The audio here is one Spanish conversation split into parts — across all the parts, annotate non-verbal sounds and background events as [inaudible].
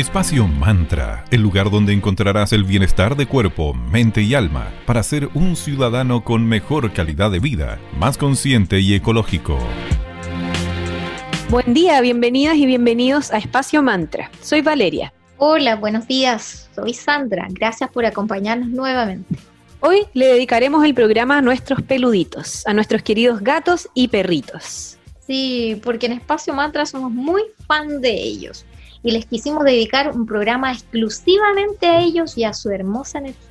Espacio Mantra, el lugar donde encontrarás el bienestar de cuerpo, mente y alma para ser un ciudadano con mejor calidad de vida, más consciente y ecológico. Buen día, bienvenidas y bienvenidos a Espacio Mantra. Soy Valeria. Hola, buenos días. Soy Sandra. Gracias por acompañarnos nuevamente. Hoy le dedicaremos el programa a nuestros peluditos, a nuestros queridos gatos y perritos. Sí, porque en Espacio Mantra somos muy fan de ellos y les quisimos dedicar un programa exclusivamente a ellos y a su hermosa energía.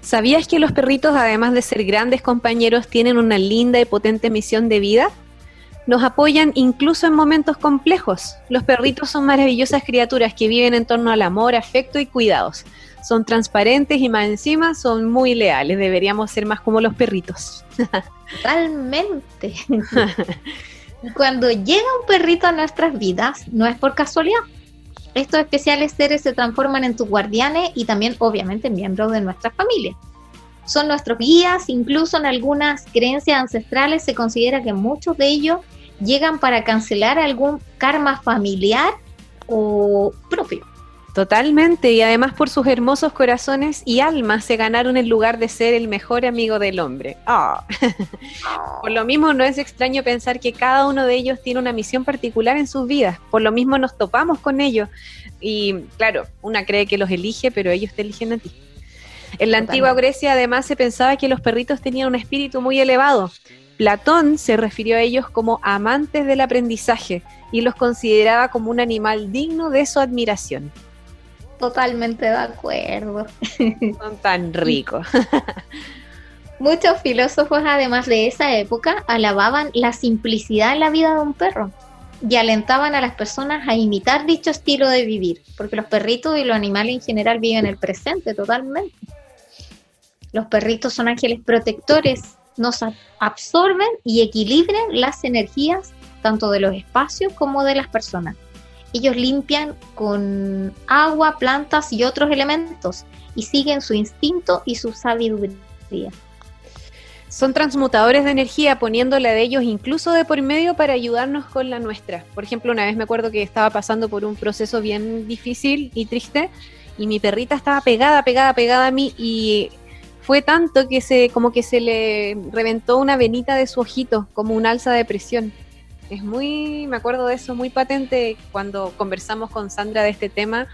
¿Sabías que los perritos, además de ser grandes compañeros, tienen una linda y potente misión de vida? Nos apoyan incluso en momentos complejos. Los perritos son maravillosas criaturas que viven en torno al amor, afecto y cuidados. Son transparentes y más encima son muy leales. Deberíamos ser más como los perritos. [laughs] Totalmente. [laughs] Cuando llega un perrito a nuestras vidas, no es por casualidad. Estos especiales seres se transforman en tus guardianes y también, obviamente, miembros de nuestra familia. Son nuestros guías, incluso en algunas creencias ancestrales se considera que muchos de ellos llegan para cancelar algún karma familiar o propio. Totalmente, y además por sus hermosos corazones y almas se ganaron el lugar de ser el mejor amigo del hombre. Ah. [laughs] por lo mismo no es extraño pensar que cada uno de ellos tiene una misión particular en sus vidas, por lo mismo nos topamos con ellos y claro, una cree que los elige, pero ellos te eligen a ti. En la antigua Grecia además se pensaba que los perritos tenían un espíritu muy elevado. Platón se refirió a ellos como amantes del aprendizaje y los consideraba como un animal digno de su admiración. Totalmente de acuerdo. [laughs] Son tan ricos. [laughs] Muchos filósofos, además de esa época, alababan la simplicidad en la vida de un perro y alentaban a las personas a imitar dicho estilo de vivir, porque los perritos y los animales en general viven el presente totalmente. Los perritos son ángeles protectores, nos absorben y equilibran las energías tanto de los espacios como de las personas ellos limpian con agua, plantas y otros elementos y siguen su instinto y su sabiduría. Son transmutadores de energía, poniéndole de ellos incluso de por medio para ayudarnos con la nuestra. Por ejemplo, una vez me acuerdo que estaba pasando por un proceso bien difícil y triste y mi perrita estaba pegada, pegada, pegada a mí y fue tanto que se como que se le reventó una venita de su ojito, como un alza de presión es muy, me acuerdo de eso, muy patente cuando conversamos con Sandra de este tema.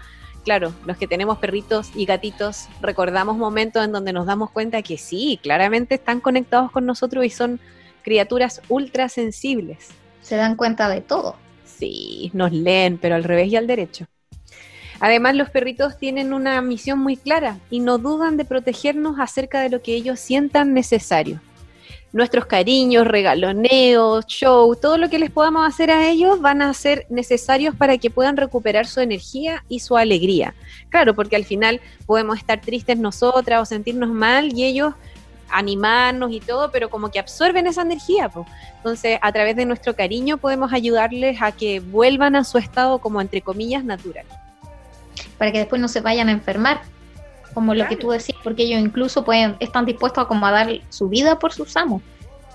Claro, los que tenemos perritos y gatitos recordamos momentos en donde nos damos cuenta que sí, claramente están conectados con nosotros y son criaturas ultra sensibles. Se dan cuenta de todo. Sí, nos leen, pero al revés y al derecho. Además, los perritos tienen una misión muy clara y no dudan de protegernos acerca de lo que ellos sientan necesario nuestros cariños, regaloneos, show, todo lo que les podamos hacer a ellos van a ser necesarios para que puedan recuperar su energía y su alegría. Claro, porque al final podemos estar tristes nosotras o sentirnos mal y ellos animarnos y todo, pero como que absorben esa energía. Entonces, a través de nuestro cariño podemos ayudarles a que vuelvan a su estado como entre comillas natural. Para que después no se vayan a enfermar como lo que tú decís, porque ellos incluso pueden, están dispuestos a dar su vida por sus amos.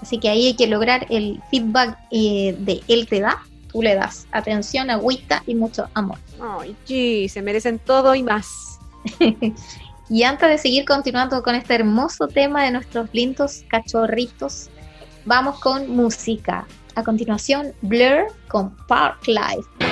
Así que ahí hay que lograr el feedback eh, de él te da, tú le das atención, agüita y mucho amor. Ay, sí, se merecen todo y más. [laughs] y antes de seguir continuando con este hermoso tema de nuestros lindos cachorritos, vamos con música. A continuación, Blur con Park Life.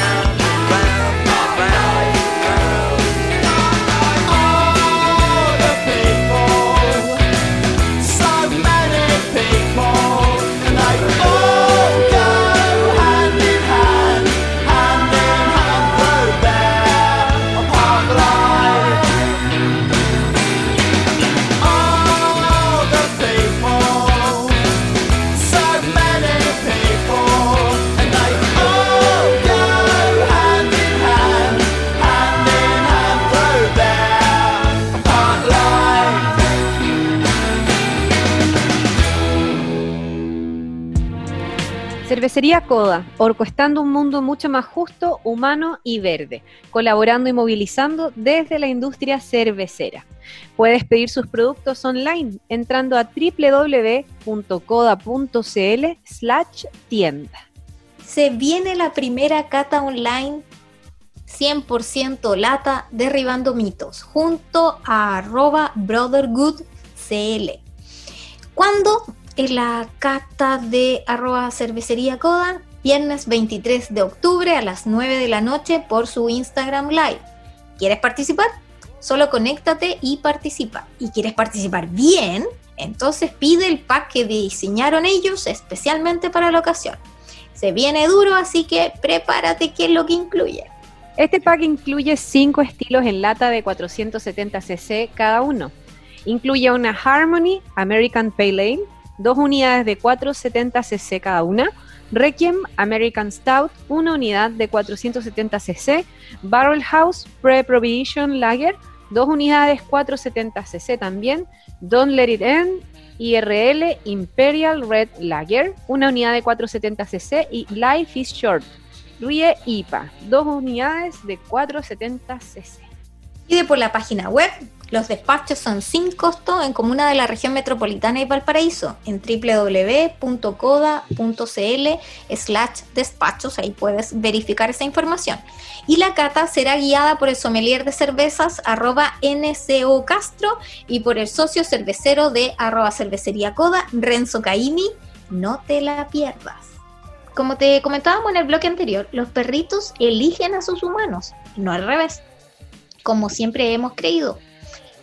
Cervecería Coda, orquestando un mundo mucho más justo, humano y verde, colaborando y movilizando desde la industria cervecera. Puedes pedir sus productos online entrando a www.coda.cl slash tienda. Se viene la primera cata online 100% lata derribando mitos junto a arroba brothergoodcl. ¿Cuándo? En la cata de arroba cervecería coda, viernes 23 de octubre a las 9 de la noche por su Instagram Live. ¿Quieres participar? Solo conéctate y participa. ¿Y quieres participar bien? Entonces pide el pack que diseñaron ellos especialmente para la ocasión. Se viene duro, así que prepárate que es lo que incluye. Este pack incluye cinco estilos en lata de 470 cc cada uno. Incluye una Harmony American Pale Ale, dos unidades de 470 cc cada una, Requiem American Stout, una unidad de 470 cc, Barrel House Pre-Prohibition Lager, dos unidades 470 cc también, Don't Let It End, IRL Imperial Red Lager, una unidad de 470 cc y Life is Short, Rie IPA, dos unidades de 470 cc. Pide por la página web. Los despachos son sin costo en comuna de la región metropolitana y Valparaíso en www.coda.cl slash despachos. Ahí puedes verificar esa información. Y la cata será guiada por el sommelier de cervezas arroba NCO Castro y por el socio cervecero de arroba cervecería coda Renzo Caimi. No te la pierdas. Como te comentábamos en el bloque anterior, los perritos eligen a sus humanos, no al revés como siempre hemos creído.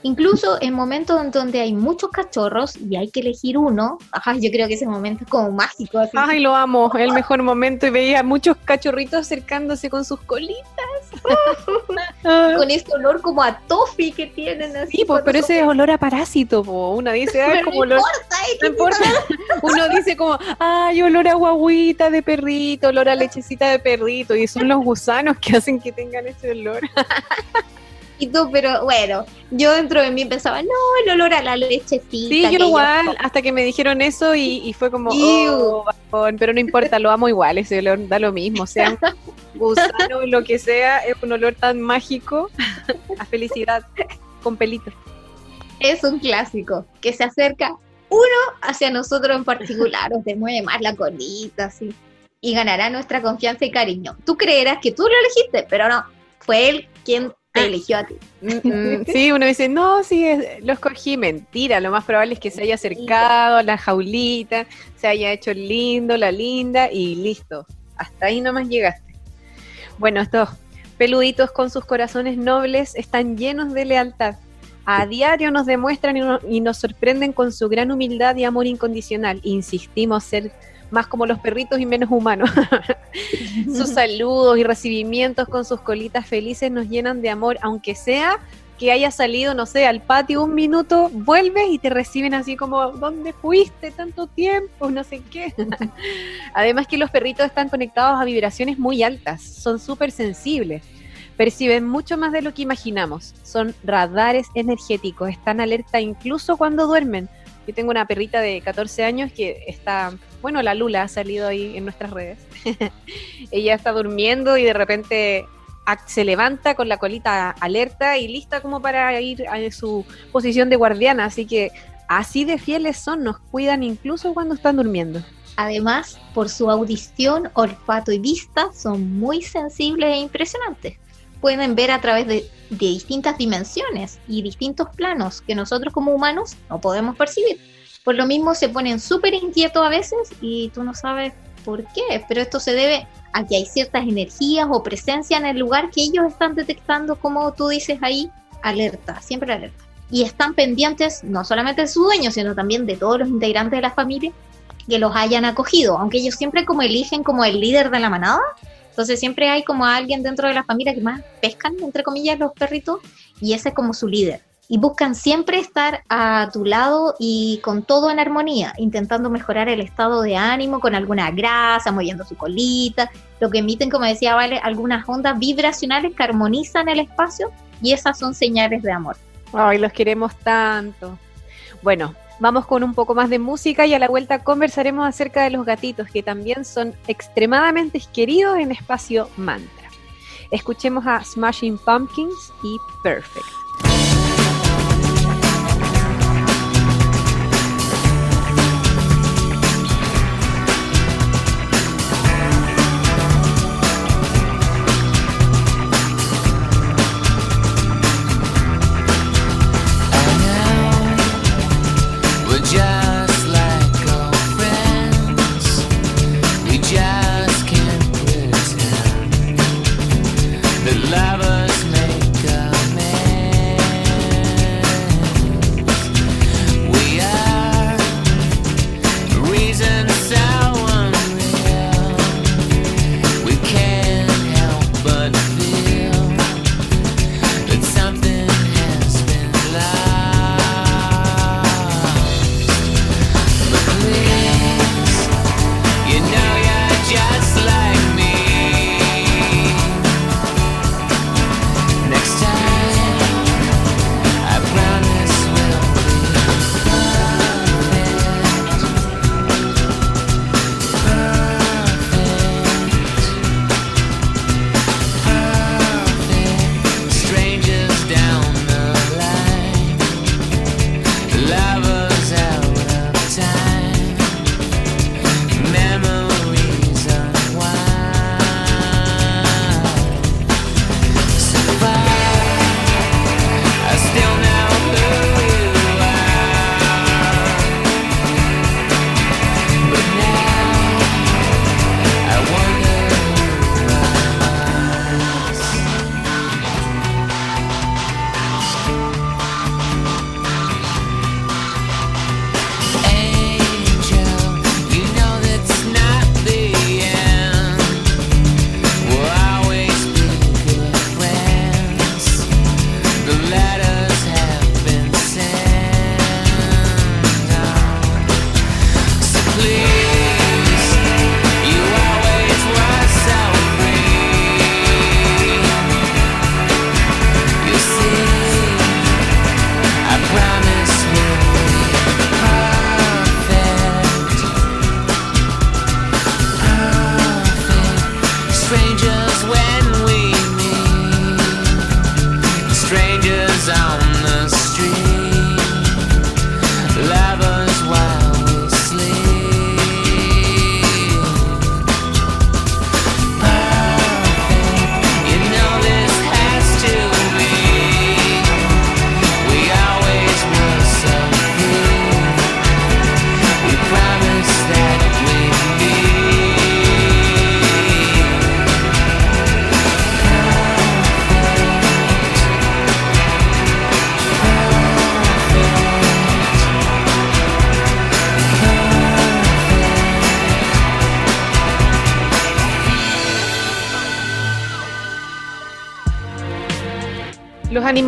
Incluso en momentos en donde hay muchos cachorros y hay que elegir uno, ajá, yo creo que ese momento es como mágico. así. Ay, lo amo, el mejor momento y veía muchos cachorritos acercándose con sus colitas. [laughs] Con ese olor como a toffee que tienen así. Sí, pues, cuando pero ese es olor a parásito, po. Uno dice, [laughs] ah, como no olor. importa, eh, No que importa. Uno dice como, ay, olor a guaguita de perrito, olor a lechecita de perrito, y son los gusanos que hacen que tengan ese olor. [laughs] Tú, pero bueno, yo dentro de mí pensaba, no, el olor a la lechecita. Sí, yo igual, comen. hasta que me dijeron eso y, y fue como, oh, bajón, pero no importa, lo amo igual, ese olor da lo mismo, sea [laughs] gusano, lo que sea, es un olor tan mágico a felicidad con pelitos. Es un clásico que se acerca uno hacia nosotros en particular, o te mueve más la colita, así, y ganará nuestra confianza y cariño. Tú creerás que tú lo elegiste, pero no, fue él quien te eligió a ti. Mm, mm, [laughs] Sí, uno dice, no, sí, lo escogí. Mentira, lo más probable es que se haya acercado a la jaulita, se haya hecho lindo, la linda y listo. Hasta ahí nomás llegaste. Bueno, estos peluditos con sus corazones nobles están llenos de lealtad. A diario nos demuestran y nos sorprenden con su gran humildad y amor incondicional. Insistimos ser más como los perritos y menos humanos. [laughs] sus saludos y recibimientos con sus colitas felices nos llenan de amor, aunque sea que haya salido, no sé, al patio un minuto, vuelves y te reciben así como, ¿dónde fuiste tanto tiempo? No sé qué. [laughs] Además que los perritos están conectados a vibraciones muy altas, son súper sensibles, perciben mucho más de lo que imaginamos, son radares energéticos, están alerta incluso cuando duermen. Yo tengo una perrita de 14 años que está, bueno, la Lula ha salido ahí en nuestras redes. [laughs] Ella está durmiendo y de repente se levanta con la colita alerta y lista como para ir a su posición de guardiana, así que así de fieles son, nos cuidan incluso cuando están durmiendo. Además, por su audición, olfato y vista, son muy sensibles e impresionantes. Pueden ver a través de, de distintas dimensiones y distintos planos que nosotros como humanos no podemos percibir. Por lo mismo se ponen súper inquietos a veces y tú no sabes por qué, pero esto se debe a que hay ciertas energías o presencia en el lugar que ellos están detectando, como tú dices ahí, alerta, siempre alerta. Y están pendientes no solamente de su dueño, sino también de todos los integrantes de la familia que los hayan acogido, aunque ellos siempre como eligen como el líder de la manada, entonces siempre hay como alguien dentro de la familia que más pescan, entre comillas, los perritos, y ese es como su líder. Y buscan siempre estar a tu lado y con todo en armonía, intentando mejorar el estado de ánimo con alguna grasa, moviendo su colita, lo que emiten, como decía Vale, algunas ondas vibracionales que armonizan el espacio y esas son señales de amor. Ay, los queremos tanto. Bueno, vamos con un poco más de música y a la vuelta conversaremos acerca de los gatitos que también son extremadamente queridos en espacio mantra. Escuchemos a Smashing Pumpkins y Perfect.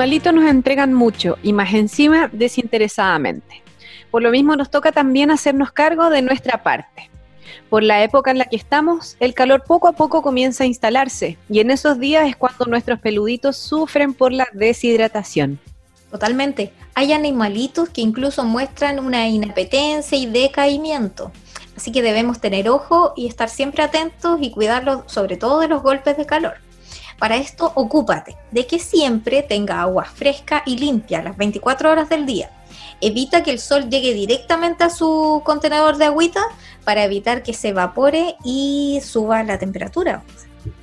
Animalitos nos entregan mucho y más encima desinteresadamente. Por lo mismo nos toca también hacernos cargo de nuestra parte. Por la época en la que estamos, el calor poco a poco comienza a instalarse y en esos días es cuando nuestros peluditos sufren por la deshidratación. Totalmente. Hay animalitos que incluso muestran una inapetencia y decaimiento. Así que debemos tener ojo y estar siempre atentos y cuidarlos sobre todo de los golpes de calor. Para esto, ocúpate de que siempre tenga agua fresca y limpia las 24 horas del día. Evita que el sol llegue directamente a su contenedor de agüita para evitar que se evapore y suba la temperatura.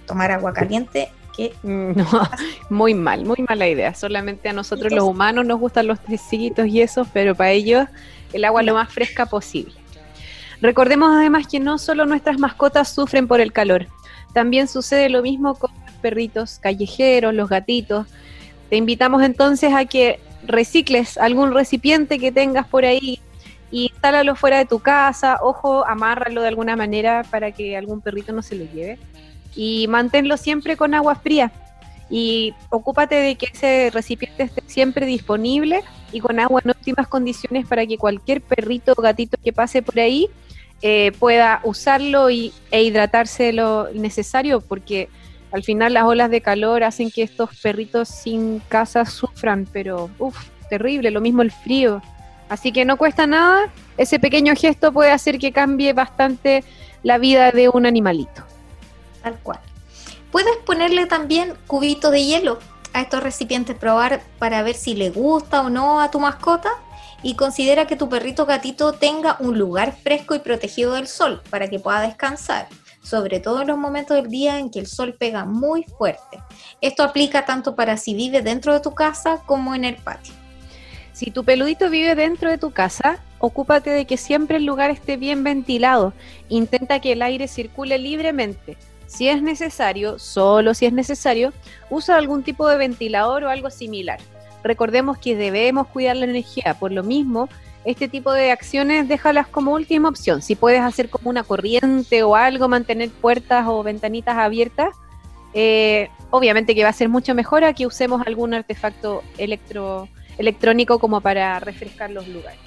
Tomar agua caliente que Mm, No, [laughs] muy mal, muy mala idea. Solamente a nosotros los humanos nos gustan los tecitos y esos, pero para ellos el agua lo más fresca posible. Recordemos además que no solo nuestras mascotas sufren por el calor, también sucede lo mismo con perritos callejeros, los gatitos. Te invitamos entonces a que recicles algún recipiente que tengas por ahí y instálalo fuera de tu casa, ojo, amárralo de alguna manera para que algún perrito no se lo lleve y manténlo siempre con agua fría y ocúpate de que ese recipiente esté siempre disponible y con agua en óptimas condiciones para que cualquier perrito o gatito que pase por ahí eh, pueda usarlo y, e hidratarse lo necesario porque al final las olas de calor hacen que estos perritos sin casa sufran, pero uff, terrible, lo mismo el frío. Así que no cuesta nada, ese pequeño gesto puede hacer que cambie bastante la vida de un animalito. tal cual. Puedes ponerle también cubitos de hielo a estos recipientes, probar para ver si le gusta o no a tu mascota y considera que tu perrito gatito tenga un lugar fresco y protegido del sol para que pueda descansar, sobre todo en los momentos del día en que el sol pega muy fuerte. Esto aplica tanto para si vive dentro de tu casa como en el patio. Si tu peludito vive dentro de tu casa, ocúpate de que siempre el lugar esté bien ventilado. Intenta que el aire circule libremente. Si es necesario, solo si es necesario, usa algún tipo de ventilador o algo similar. Recordemos que debemos cuidar la energía, por lo mismo, este tipo de acciones déjalas como última opción. Si puedes hacer como una corriente o algo, mantener puertas o ventanitas abiertas, eh, obviamente que va a ser mucho mejor a que usemos algún artefacto electro, electrónico como para refrescar los lugares.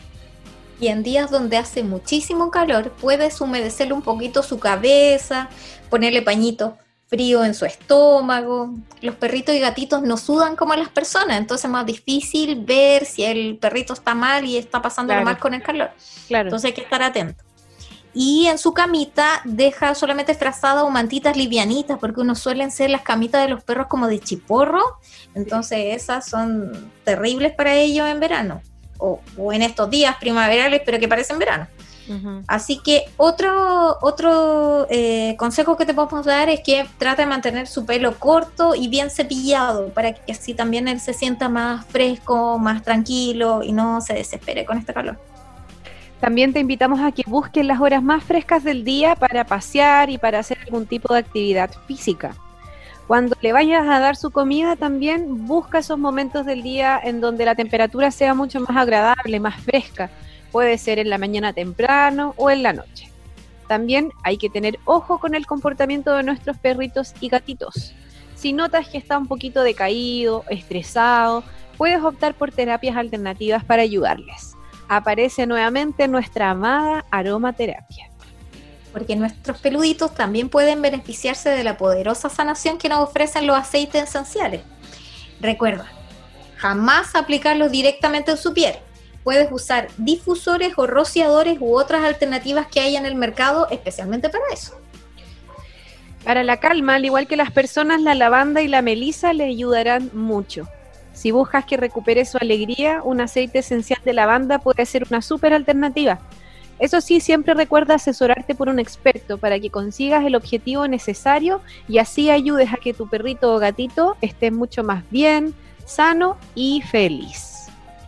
Y en días donde hace muchísimo calor, puedes humedecerle un poquito su cabeza, ponerle pañito frío en su estómago. Los perritos y gatitos no sudan como las personas, entonces es más difícil ver si el perrito está mal y está pasando Claro. mal con el calor. Claro. Entonces hay que estar atento. Y en su camita deja solamente frazada o mantitas livianitas, porque uno suelen ser las camitas de los perros como de chiporro. Entonces esas son terribles para ellos en verano. O, o en estos días primaverales, pero que parecen verano. Así que otro, otro eh, consejo que te podemos dar es que trata de mantener su pelo corto y bien cepillado para que así también él se sienta más fresco, más tranquilo y no se desespere con este calor. También te invitamos a que busques las horas más frescas del día para pasear y para hacer algún tipo de actividad física. Cuando le vayas a dar su comida, también busca esos momentos del día en donde la temperatura sea mucho más agradable, más fresca. Puede ser en la mañana temprano o en la noche. También hay que tener ojo con el comportamiento de nuestros perritos y gatitos. Si notas que está un poquito decaído, estresado, puedes optar por terapias alternativas para ayudarles aparece nuevamente nuestra amada aromaterapia. Porque nuestros peluditos también pueden beneficiarse de la poderosa sanación que nos ofrecen los aceites esenciales. Recuerda, jamás aplicarlos directamente en su piel. Puedes usar difusores o rociadores u otras alternativas que hay en el mercado especialmente para eso. Para la calma, al igual que las personas, la lavanda y la melisa le ayudarán mucho. Si buscas que recupere su alegría, un aceite esencial de lavanda puede ser una súper alternativa. Eso sí, siempre recuerda asesorarte por un experto para que consigas el objetivo necesario y así ayudes a que tu perrito o gatito esté mucho más bien, sano y feliz.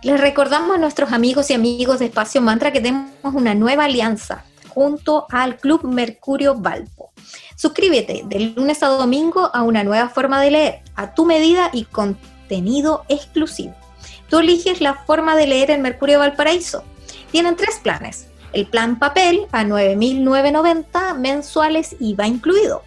Les recordamos a nuestros amigos y amigos de Espacio Mantra que tenemos una nueva alianza junto al Club Mercurio Valpo. Suscríbete de lunes a domingo a una nueva forma de leer, a tu medida y contenido exclusivo. Tú eliges la forma de leer en Mercurio Valparaíso. Tienen tres planes. El plan papel a 9.990 mensuales y va incluido.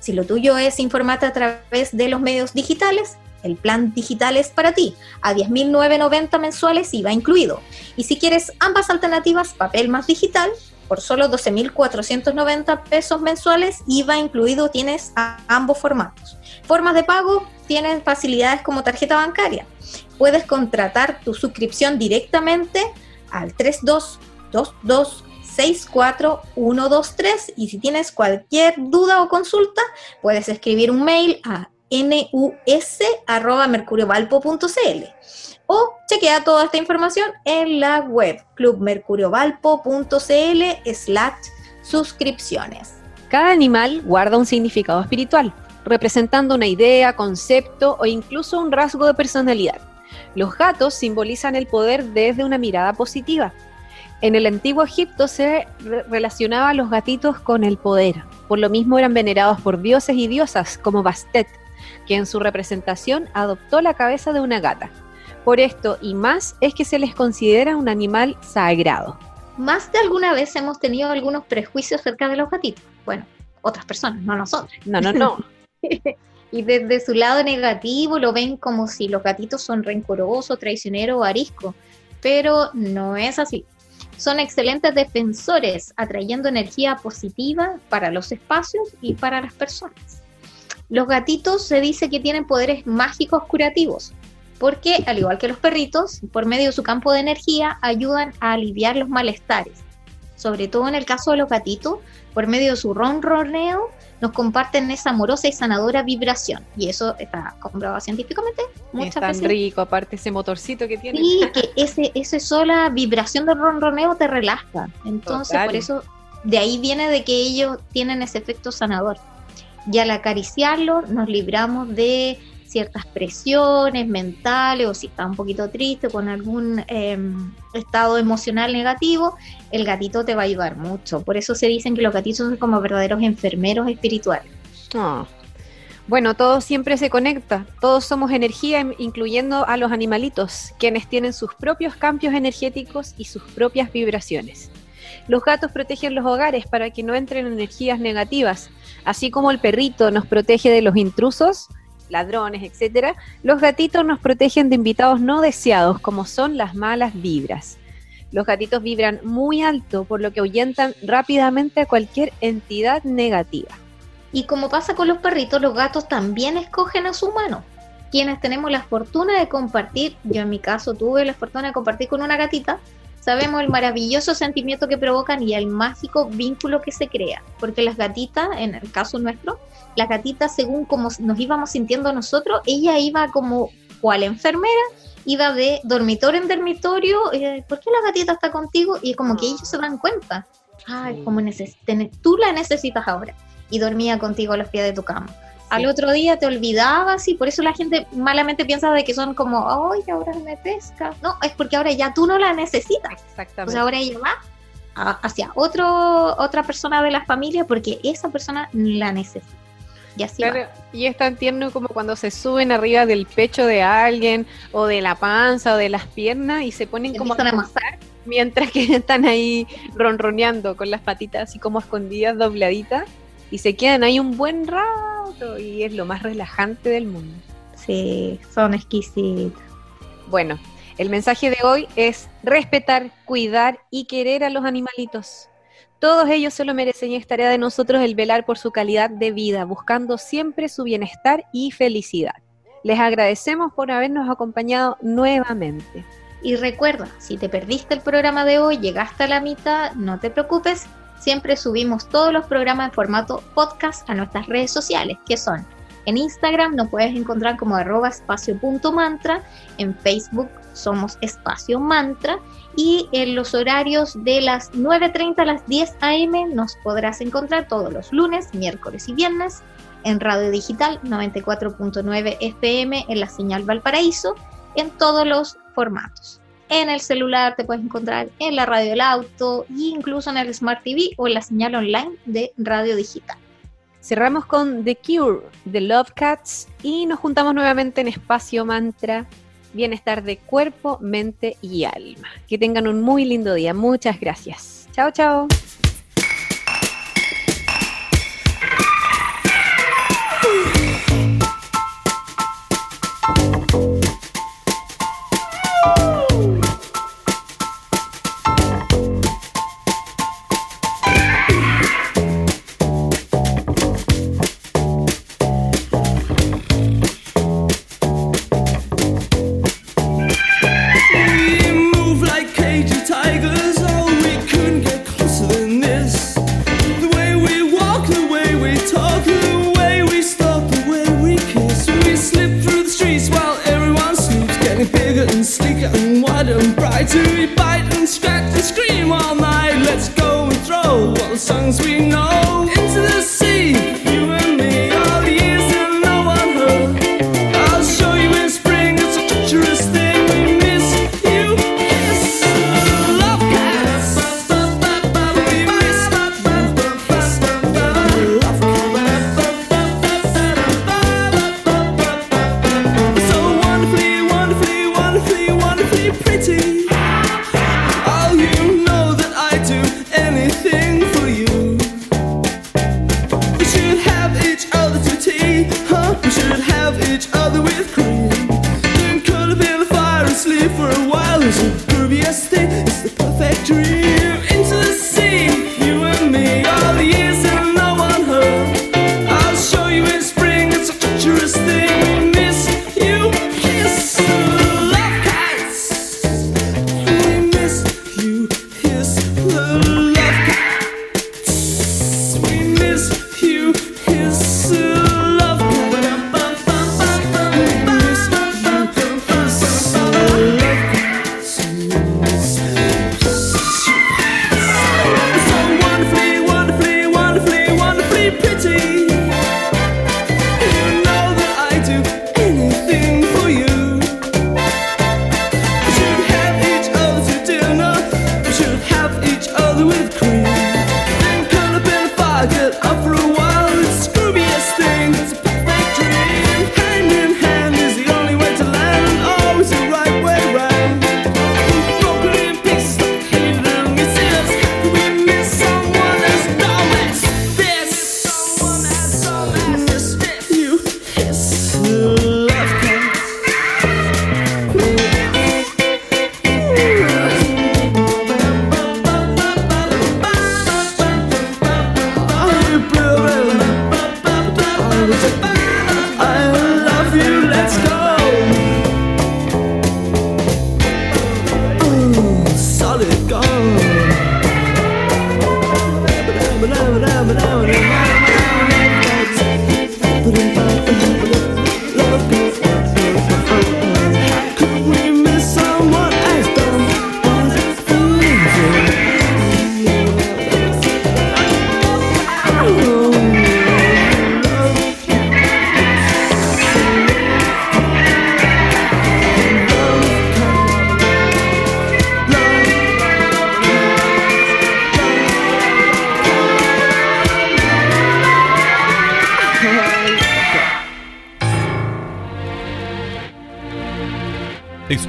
Si lo tuyo es informarte a través de los medios digitales, el plan digital es para ti, a 10.990 mensuales IVA incluido. Y si quieres ambas alternativas, papel más digital, por solo 12.490 pesos mensuales, IVA incluido, tienes a ambos formatos. Formas de pago, tienes facilidades como tarjeta bancaria. Puedes contratar tu suscripción directamente al 3222642123 y si tienes cualquier duda o consulta, puedes escribir un mail a nus.mercuriovalpo.cl o chequea toda esta información en la web clubmercuriovalpo.cl slash suscripciones. Cada animal guarda un significado espiritual, representando una idea, concepto o incluso un rasgo de personalidad. Los gatos simbolizan el poder desde una mirada positiva. En el antiguo Egipto se re- relacionaba a los gatitos con el poder. Por lo mismo eran venerados por dioses y diosas como Bastet, que en su representación adoptó la cabeza de una gata. Por esto y más es que se les considera un animal sagrado. Más de alguna vez hemos tenido algunos prejuicios acerca de los gatitos. Bueno, otras personas, no nosotras. No, no, no. [laughs] y desde su lado negativo lo ven como si los gatitos son rencorosos, traicioneros o ariscos. Pero no es así. Son excelentes defensores, atrayendo energía positiva para los espacios y para las personas. Los gatitos se dice que tienen poderes mágicos curativos, porque al igual que los perritos, por medio de su campo de energía ayudan a aliviar los malestares. Sobre todo en el caso de los gatitos, por medio de su ronroneo, nos comparten esa amorosa y sanadora vibración. Y eso está comprobado científicamente Es muchas tan veces. rico, aparte ese motorcito que tiene. Sí, [laughs] que ese, ese sola vibración del ronroneo te relaja. Entonces, Total. por eso, de ahí viene de que ellos tienen ese efecto sanador. Y al acariciarlo, nos libramos de ciertas presiones mentales o si está un poquito triste con algún eh, estado emocional negativo, el gatito te va a ayudar mucho. Por eso se dicen que los gatitos son como verdaderos enfermeros espirituales. Ah. Bueno, todo siempre se conecta, todos somos energía, in- incluyendo a los animalitos, quienes tienen sus propios cambios energéticos y sus propias vibraciones. Los gatos protegen los hogares para que no entren energías negativas, así como el perrito nos protege de los intrusos, ladrones, etcétera. Los gatitos nos protegen de invitados no deseados, como son las malas vibras. Los gatitos vibran muy alto, por lo que ahuyentan rápidamente a cualquier entidad negativa. Y como pasa con los perritos, los gatos también escogen a su humano. Quienes tenemos la fortuna de compartir, yo en mi caso tuve la fortuna de compartir con una gatita, sabemos el maravilloso sentimiento que provocan y el mágico vínculo que se crea. Porque las gatitas, en el caso nuestro, las gatitas según como nos íbamos sintiendo nosotros, ella iba como cual enfermera, iba de dormitorio en dormitorio, eh, ¿por qué la gatita está contigo? Y es como que ellos se dan cuenta. Ay, Sí. como tú la necesitas ahora y dormía contigo a los pies de tu cama. Al otro día te olvidabas y por eso la gente malamente piensa de que son como, ay, ahora me pesca. No, es porque ahora ya tú no la necesitas. Exactamente. sea, ahora ella va a- hacia otro, otra persona de la familia porque esa persona la necesita. Y así va. Claro, y es tan tierno como cuando se suben arriba del pecho de alguien o de la panza o de las piernas y se ponen como a amasar mientras que [laughs] están ahí ronroneando con las patitas así como escondidas, dobladitas y se quedan ahí un buen rato y es lo más relajante del mundo. Sí, son exquisitas. Bueno, el mensaje de hoy es respetar, cuidar y querer a los animalitos. Todos ellos se lo merecen y es tarea de nosotros el velar por su calidad de vida, buscando siempre su bienestar y felicidad. Les agradecemos por habernos acompañado nuevamente. Y recuerda, si te perdiste el programa de hoy, llegaste a la mitad, no te preocupes. Siempre subimos todos los programas en formato podcast a nuestras redes sociales, que son en Instagram nos puedes encontrar como arroba espacio.mantra, en Facebook somos espacio mantra y en los horarios de las 9.30 a las 10 am nos podrás encontrar todos los lunes, miércoles y viernes en Radio Digital 94.9 FM en la señal Valparaíso en todos los formatos. En el celular te puedes encontrar en la radio del auto e incluso en el Smart TV o en la señal online de Radio Digital. Cerramos con The Cure, The Love Cats y nos juntamos nuevamente en Espacio Mantra, bienestar de cuerpo, mente y alma. Que tengan un muy lindo día. Muchas gracias. Chao, chao.